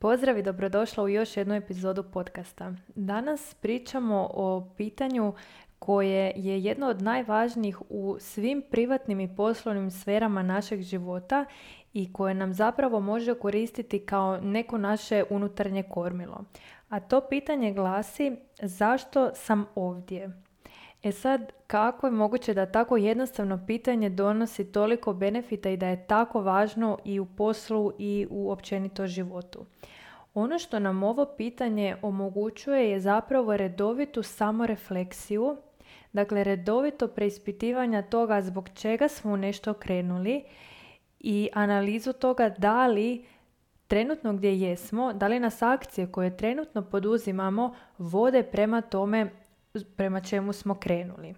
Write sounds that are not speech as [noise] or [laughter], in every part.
Pozdrav i dobrodošla u još jednu epizodu podcasta. Danas pričamo o pitanju koje je jedno od najvažnijih u svim privatnim i poslovnim sferama našeg života i koje nam zapravo može koristiti kao neko naše unutarnje kormilo. A to pitanje glasi zašto sam ovdje? E sad, kako je moguće da tako jednostavno pitanje donosi toliko benefita i da je tako važno i u poslu i u općenito životu? Ono što nam ovo pitanje omogućuje je zapravo redovitu samorefleksiju, dakle redovito preispitivanja toga zbog čega smo nešto krenuli i analizu toga da li trenutno gdje jesmo, da li nas akcije koje trenutno poduzimamo vode prema tome prema čemu smo krenuli.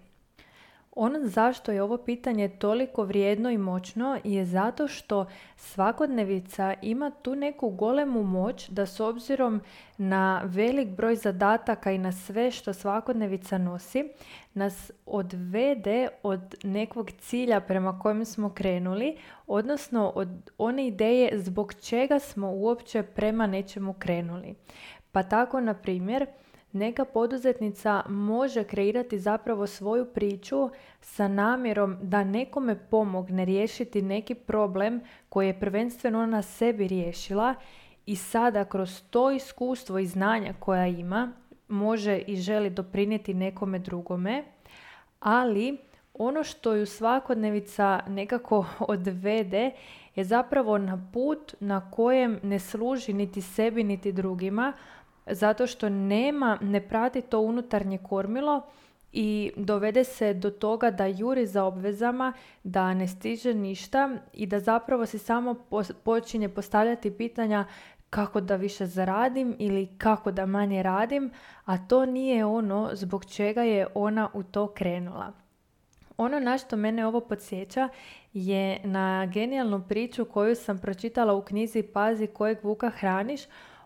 Ono zašto je ovo pitanje toliko vrijedno i moćno je zato što svakodnevica ima tu neku golemu moć da s obzirom na velik broj zadataka i na sve što svakodnevica nosi, nas odvede od nekog cilja prema kojem smo krenuli, odnosno od one ideje zbog čega smo uopće prema nečemu krenuli. Pa tako, na primjer, neka poduzetnica može kreirati zapravo svoju priču sa namjerom da nekome pomogne riješiti neki problem koji je prvenstveno ona sebi riješila i sada kroz to iskustvo i znanja koja ima može i želi doprinijeti nekome drugome, ali ono što ju svakodnevica nekako [laughs] odvede je zapravo na put na kojem ne služi niti sebi niti drugima, zato što nema, ne prati to unutarnje kormilo i dovede se do toga da juri za obvezama, da ne stiže ništa i da zapravo si samo počinje postavljati pitanja kako da više zaradim ili kako da manje radim, a to nije ono zbog čega je ona u to krenula. Ono na što mene ovo podsjeća je na genijalnu priču koju sam pročitala u knjizi Pazi kojeg vuka hraniš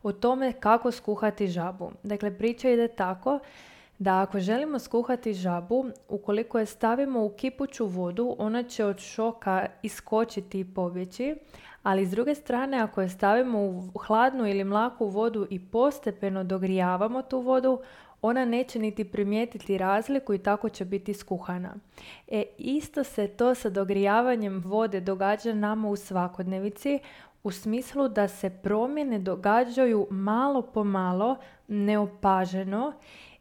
o tome kako skuhati žabu. Dakle, priča ide tako da ako želimo skuhati žabu, ukoliko je stavimo u kipuću vodu, ona će od šoka iskočiti i pobjeći, ali s druge strane ako je stavimo u hladnu ili mlaku vodu i postepeno dogrijavamo tu vodu, ona neće niti primijetiti razliku i tako će biti skuhana. E, isto se to sa dogrijavanjem vode događa nama u svakodnevici, u smislu da se promjene događaju malo po malo, neopaženo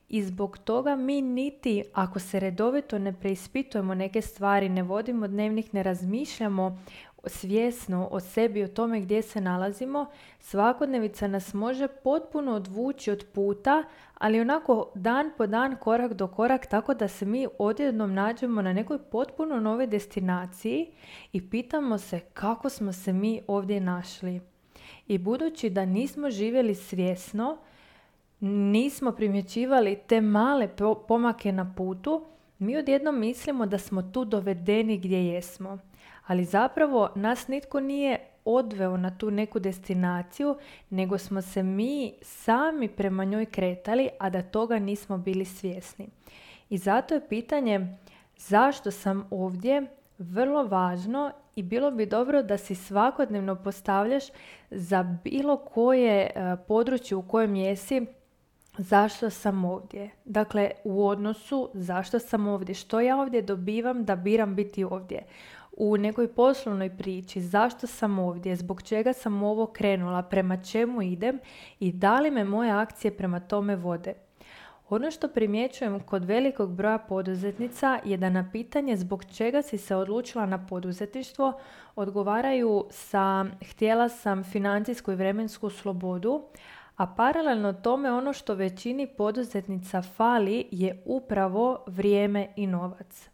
i zbog toga mi niti ako se redovito ne preispitujemo neke stvari, ne vodimo dnevnih, ne razmišljamo svjesno o sebi, o tome gdje se nalazimo, svakodnevica nas može potpuno odvući od puta, ali onako dan po dan, korak do korak, tako da se mi odjednom nađemo na nekoj potpuno nove destinaciji i pitamo se kako smo se mi ovdje našli. I budući da nismo živjeli svjesno, nismo primjećivali te male pomake na putu, mi odjednom mislimo da smo tu dovedeni gdje jesmo ali zapravo nas nitko nije odveo na tu neku destinaciju, nego smo se mi sami prema njoj kretali, a da toga nismo bili svjesni. I zato je pitanje zašto sam ovdje vrlo važno i bilo bi dobro da si svakodnevno postavljaš za bilo koje e, područje u kojem jesi zašto sam ovdje. Dakle, u odnosu zašto sam ovdje, što ja ovdje dobivam da biram biti ovdje u nekoj poslovnoj priči, zašto sam ovdje, zbog čega sam ovo krenula, prema čemu idem i da li me moje akcije prema tome vode. Ono što primjećujem kod velikog broja poduzetnica je da na pitanje zbog čega si se odlučila na poduzetništvo odgovaraju sa htjela sam financijsku i vremensku slobodu, a paralelno tome ono što većini poduzetnica fali je upravo vrijeme i novac.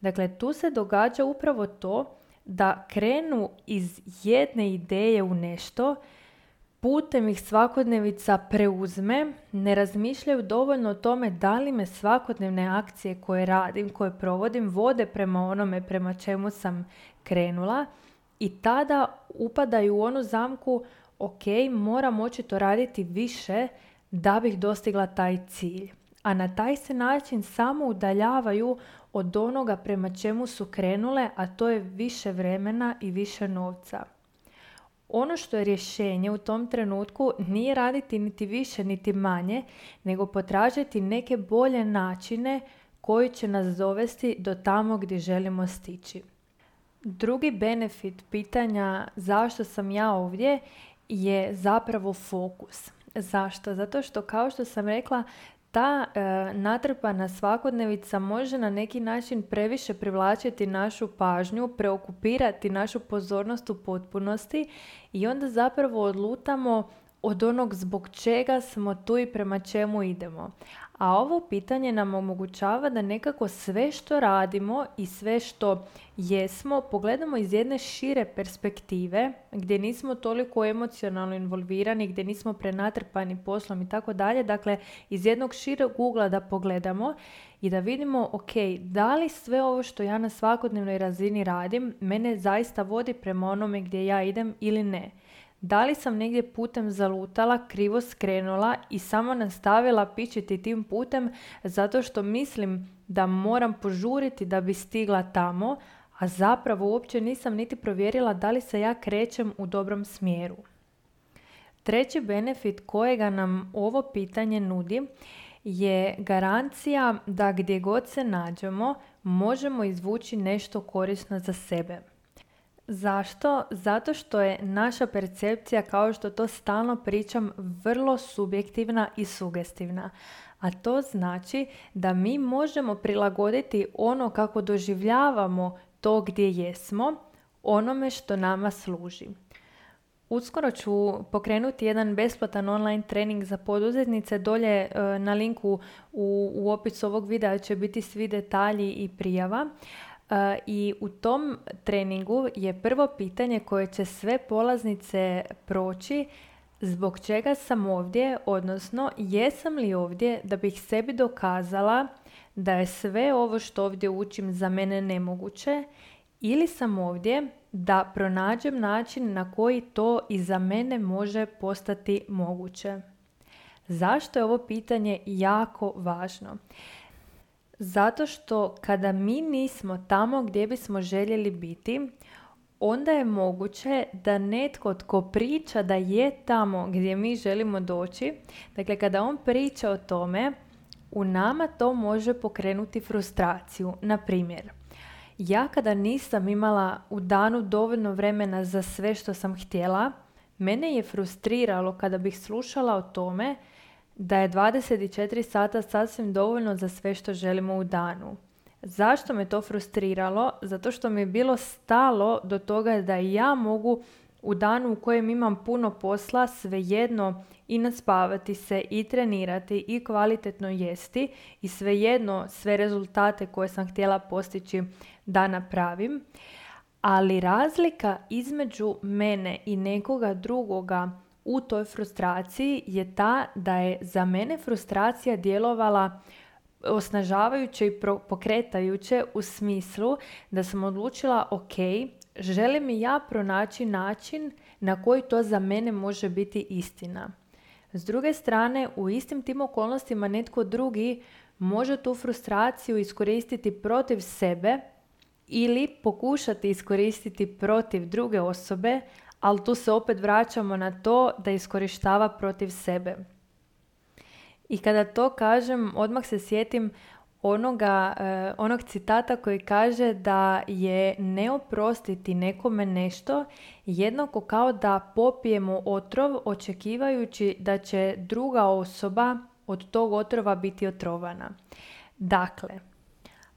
Dakle, tu se događa upravo to da krenu iz jedne ideje u nešto, putem ih svakodnevica preuzme, ne razmišljaju dovoljno o tome da li me svakodnevne akcije koje radim, koje provodim, vode prema onome prema čemu sam krenula i tada upadaju u onu zamku ok, moram očito raditi više da bih dostigla taj cilj. A na taj se način samo udaljavaju od onoga prema čemu su krenule, a to je više vremena i više novca. ono što je rješenje u tom trenutku nije raditi niti više niti manje, nego potražiti neke bolje načine koji će nas dovesti do tamo gdje želimo stići. Drugi benefit pitanja zašto sam ja ovdje je zapravo fokus. Zašto? Zato što kao što sam rekla, ta e, natrpana svakodnevica može na neki način previše privlačiti našu pažnju, preokupirati našu pozornost u potpunosti i onda zapravo odlutamo od onog zbog čega smo tu i prema čemu idemo. A ovo pitanje nam omogućava da nekako sve što radimo i sve što jesmo pogledamo iz jedne šire perspektive gdje nismo toliko emocionalno involvirani, gdje nismo prenatrpani poslom i tako dalje. Dakle, iz jednog šireg ugla da pogledamo i da vidimo, ok, da li sve ovo što ja na svakodnevnoj razini radim mene zaista vodi prema onome gdje ja idem ili ne. Da li sam negdje putem zalutala, krivo skrenula i samo nastavila pičiti tim putem zato što mislim da moram požuriti da bi stigla tamo, a zapravo uopće nisam niti provjerila da li se ja krećem u dobrom smjeru. Treći benefit kojega nam ovo pitanje nudi je garancija da gdje god se nađemo možemo izvući nešto korisno za sebe. Zašto? Zato što je naša percepcija, kao što to stalno pričam, vrlo subjektivna i sugestivna. A to znači da mi možemo prilagoditi ono kako doživljavamo to gdje jesmo, onome što nama služi. Uskoro ću pokrenuti jedan besplatan online trening za poduzetnice. Dolje e, na linku u, u opisu ovog videa će biti svi detalji i prijava. I u tom treningu je prvo pitanje koje će sve polaznice proći zbog čega sam ovdje, odnosno jesam li ovdje da bih sebi dokazala da je sve ovo što ovdje učim za mene nemoguće ili sam ovdje da pronađem način na koji to i za mene može postati moguće. Zašto je ovo pitanje jako važno? Zato što kada mi nismo tamo gdje bismo željeli biti, onda je moguće da netko tko priča da je tamo gdje mi želimo doći, dakle kada on priča o tome, u nama to može pokrenuti frustraciju. Na primjer, ja kada nisam imala u danu dovoljno vremena za sve što sam htjela, mene je frustriralo kada bih slušala o tome da je 24 sata sasvim dovoljno za sve što želimo u danu. Zašto me to frustriralo? Zato što mi je bilo stalo do toga da ja mogu u danu u kojem imam puno posla svejedno i naspavati se i trenirati i kvalitetno jesti i svejedno sve rezultate koje sam htjela postići da napravim. Ali razlika između mene i nekoga drugoga u toj frustraciji je ta da je za mene frustracija djelovala osnažavajuće i pokretajuće u smislu da sam odlučila ok, želim i ja pronaći način na koji to za mene može biti istina. S druge strane, u istim tim okolnostima netko drugi može tu frustraciju iskoristiti protiv sebe ili pokušati iskoristiti protiv druge osobe, ali tu se opet vraćamo na to da iskorištava protiv sebe. I kada to kažem, odmah se sjetim onoga, eh, onog citata koji kaže da je ne oprostiti nekome nešto jednako kao da popijemo otrov očekivajući da će druga osoba od tog otrova biti otrovana. Dakle,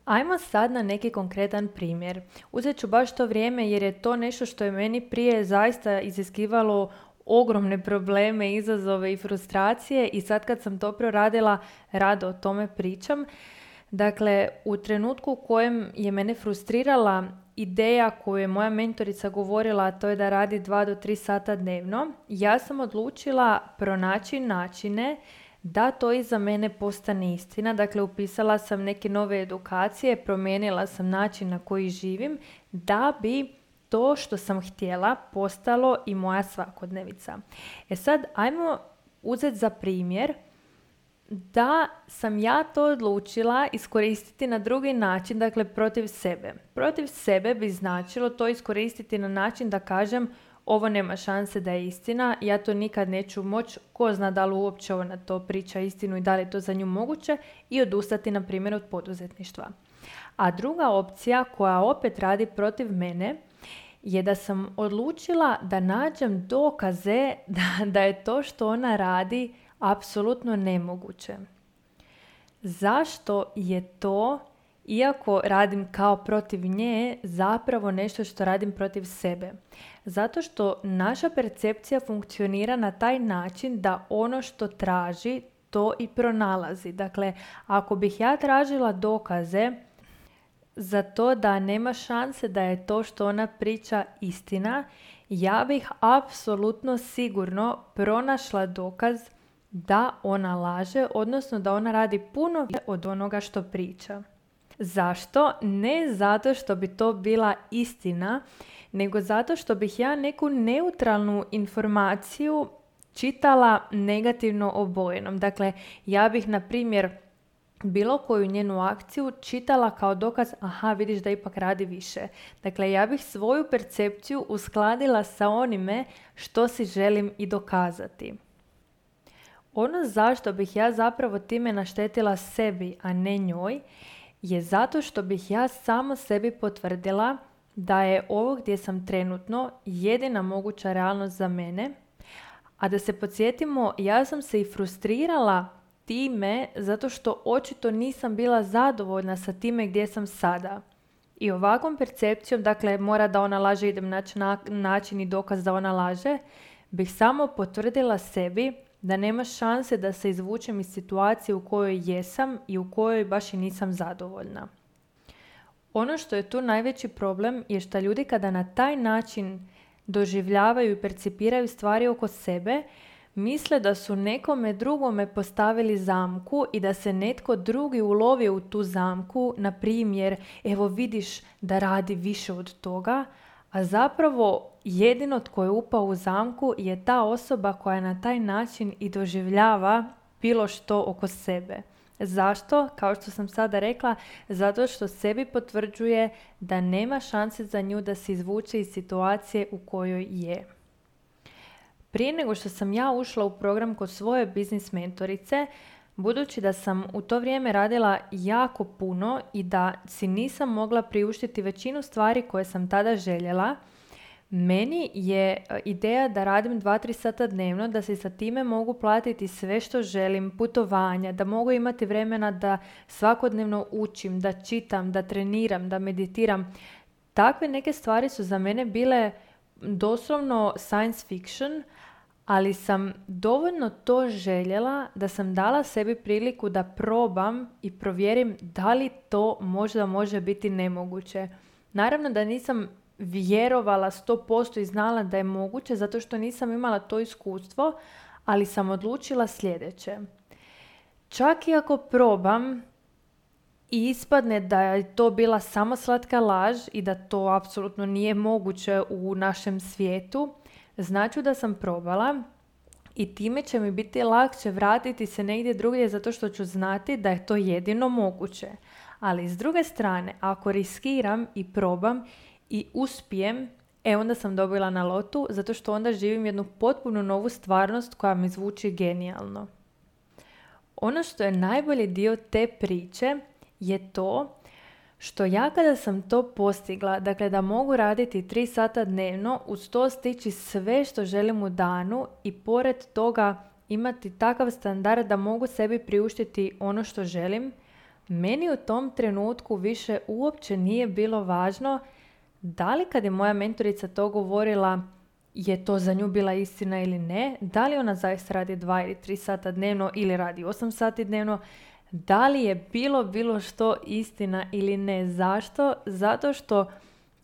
Ajmo sad na neki konkretan primjer. Uzet ću baš to vrijeme jer je to nešto što je meni prije zaista iziskivalo ogromne probleme, izazove i frustracije i sad kad sam to proradila, rado o tome pričam. Dakle, u trenutku u kojem je mene frustrirala ideja koju je moja mentorica govorila, to je da radi 2 do 3 sata dnevno, ja sam odlučila pronaći načine da to i za mene postane istina. Dakle, upisala sam neke nove edukacije, promijenila sam način na koji živim da bi to što sam htjela postalo i moja svakodnevica. E sad, ajmo uzeti za primjer da sam ja to odlučila iskoristiti na drugi način, dakle protiv sebe. Protiv sebe bi značilo to iskoristiti na način da kažem ovo nema šanse da je istina, ja to nikad neću moći, ko zna da li uopće ona to priča istinu i da li je to za nju moguće i odustati, na primjer, od poduzetništva. A druga opcija koja opet radi protiv mene je da sam odlučila da nađem dokaze [laughs] da, da je to što ona radi apsolutno nemoguće. Zašto je to, iako radim kao protiv nje, zapravo nešto što radim protiv sebe? Zato što naša percepcija funkcionira na taj način da ono što traži, to i pronalazi. Dakle, ako bih ja tražila dokaze za to da nema šanse da je to što ona priča istina, ja bih apsolutno sigurno pronašla dokaz da ona laže, odnosno da ona radi puno od onoga što priča. Zašto? Ne zato što bi to bila istina, nego zato što bih ja neku neutralnu informaciju čitala negativno obojenom. Dakle, ja bih, na primjer, bilo koju njenu akciju čitala kao dokaz, aha, vidiš da ipak radi više. Dakle, ja bih svoju percepciju uskladila sa onime što si želim i dokazati. Ono zašto bih ja zapravo time naštetila sebi, a ne njoj, je zato što bih ja samo sebi potvrdila da je ovo gdje sam trenutno jedina moguća realnost za mene, a da se podsjetimo, ja sam se i frustrirala time zato što očito nisam bila zadovoljna sa time gdje sam sada. I ovakvom percepcijom, dakle mora da ona laže, idem naći način i dokaz da ona laže, bih samo potvrdila sebi da nema šanse da se izvučem iz situacije u kojoj jesam i u kojoj baš i nisam zadovoljna. Ono što je tu najveći problem je što ljudi kada na taj način doživljavaju i percipiraju stvari oko sebe, misle da su nekome drugome postavili zamku i da se netko drugi ulovio u tu zamku, na primjer, evo vidiš da radi više od toga, a zapravo jedino tko je upao u zamku je ta osoba koja na taj način i doživljava bilo što oko sebe. Zašto? Kao što sam sada rekla, zato što sebi potvrđuje da nema šanse za nju da se izvuče iz situacije u kojoj je. Prije nego što sam ja ušla u program kod svoje biznis mentorice, budući da sam u to vrijeme radila jako puno i da si nisam mogla priuštiti većinu stvari koje sam tada željela, meni je e, ideja da radim 2-3 sata dnevno, da se sa time mogu platiti sve što želim, putovanja, da mogu imati vremena da svakodnevno učim, da čitam, da treniram, da meditiram. Takve neke stvari su za mene bile doslovno science fiction, ali sam dovoljno to željela da sam dala sebi priliku da probam i provjerim da li to možda može biti nemoguće. Naravno da nisam vjerovala 100% i znala da je moguće zato što nisam imala to iskustvo, ali sam odlučila sljedeće. Čak i ako probam i ispadne da je to bila samo slatka laž i da to apsolutno nije moguće u našem svijetu, znači da sam probala i time će mi biti lakše vratiti se negdje drugdje zato što ću znati da je to jedino moguće. Ali s druge strane, ako riskiram i probam i uspijem, e onda sam dobila na lotu zato što onda živim jednu potpuno novu stvarnost koja mi zvuči genijalno. Ono što je najbolji dio te priče je to što ja kada sam to postigla, dakle da mogu raditi 3 sata dnevno, uz to stići sve što želim u danu i pored toga imati takav standard da mogu sebi priuštiti ono što želim, meni u tom trenutku više uopće nije bilo važno da li kad je moja mentorica to govorila je to za nju bila istina ili ne, da li ona zaista radi 2 ili 3 sata dnevno ili radi 8 sati dnevno, da li je bilo bilo što istina ili ne. Zašto? Zato što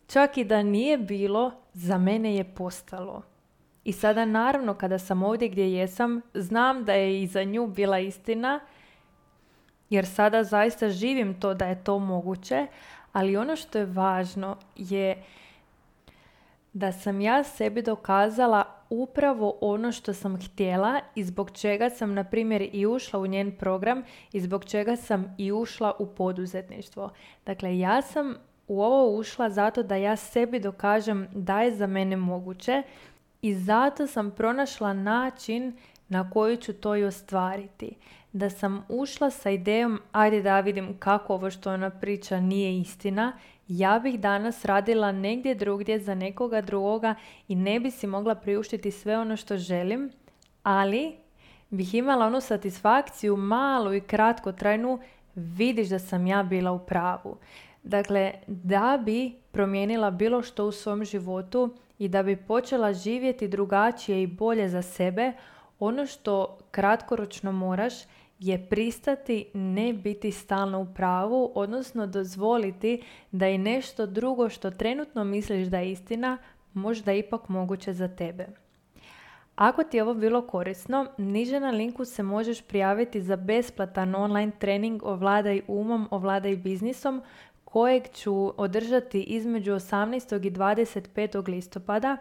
čak i da nije bilo, za mene je postalo. I sada naravno kada sam ovdje gdje jesam, znam da je i za nju bila istina, jer sada zaista živim to da je to moguće, ali ono što je važno je da sam ja sebi dokazala upravo ono što sam htjela i zbog čega sam, na primjer, i ušla u njen program i zbog čega sam i ušla u poduzetništvo. Dakle, ja sam u ovo ušla zato da ja sebi dokažem da je za mene moguće i zato sam pronašla način na koji ću to i ostvariti. Da sam ušla sa idejom, ajde da vidim kako ovo što ona priča nije istina, ja bih danas radila negdje drugdje za nekoga drugoga i ne bi si mogla priuštiti sve ono što želim, ali bih imala onu satisfakciju malu i kratkotrajnu, vidiš da sam ja bila u pravu. Dakle, da bi promijenila bilo što u svom životu i da bi počela živjeti drugačije i bolje za sebe, ono što kratkoročno moraš je pristati ne biti stalno u pravu, odnosno dozvoliti da i nešto drugo što trenutno misliš da je istina, možda ipak moguće za tebe. Ako ti je ovo bilo korisno, niže na linku se možeš prijaviti za besplatan online trening o vladaj umom, o vladaj biznisom kojeg ću održati između 18. i 25. listopada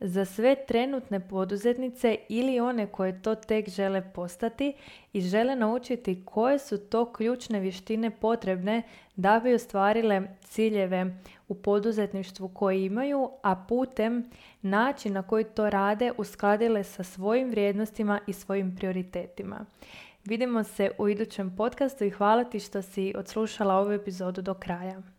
za sve trenutne poduzetnice ili one koje to tek žele postati i žele naučiti koje su to ključne vještine potrebne da bi ostvarile ciljeve u poduzetništvu koje imaju, a putem način na koji to rade uskladile sa svojim vrijednostima i svojim prioritetima. Vidimo se u idućem podcastu i hvala ti što si odslušala ovu epizodu do kraja.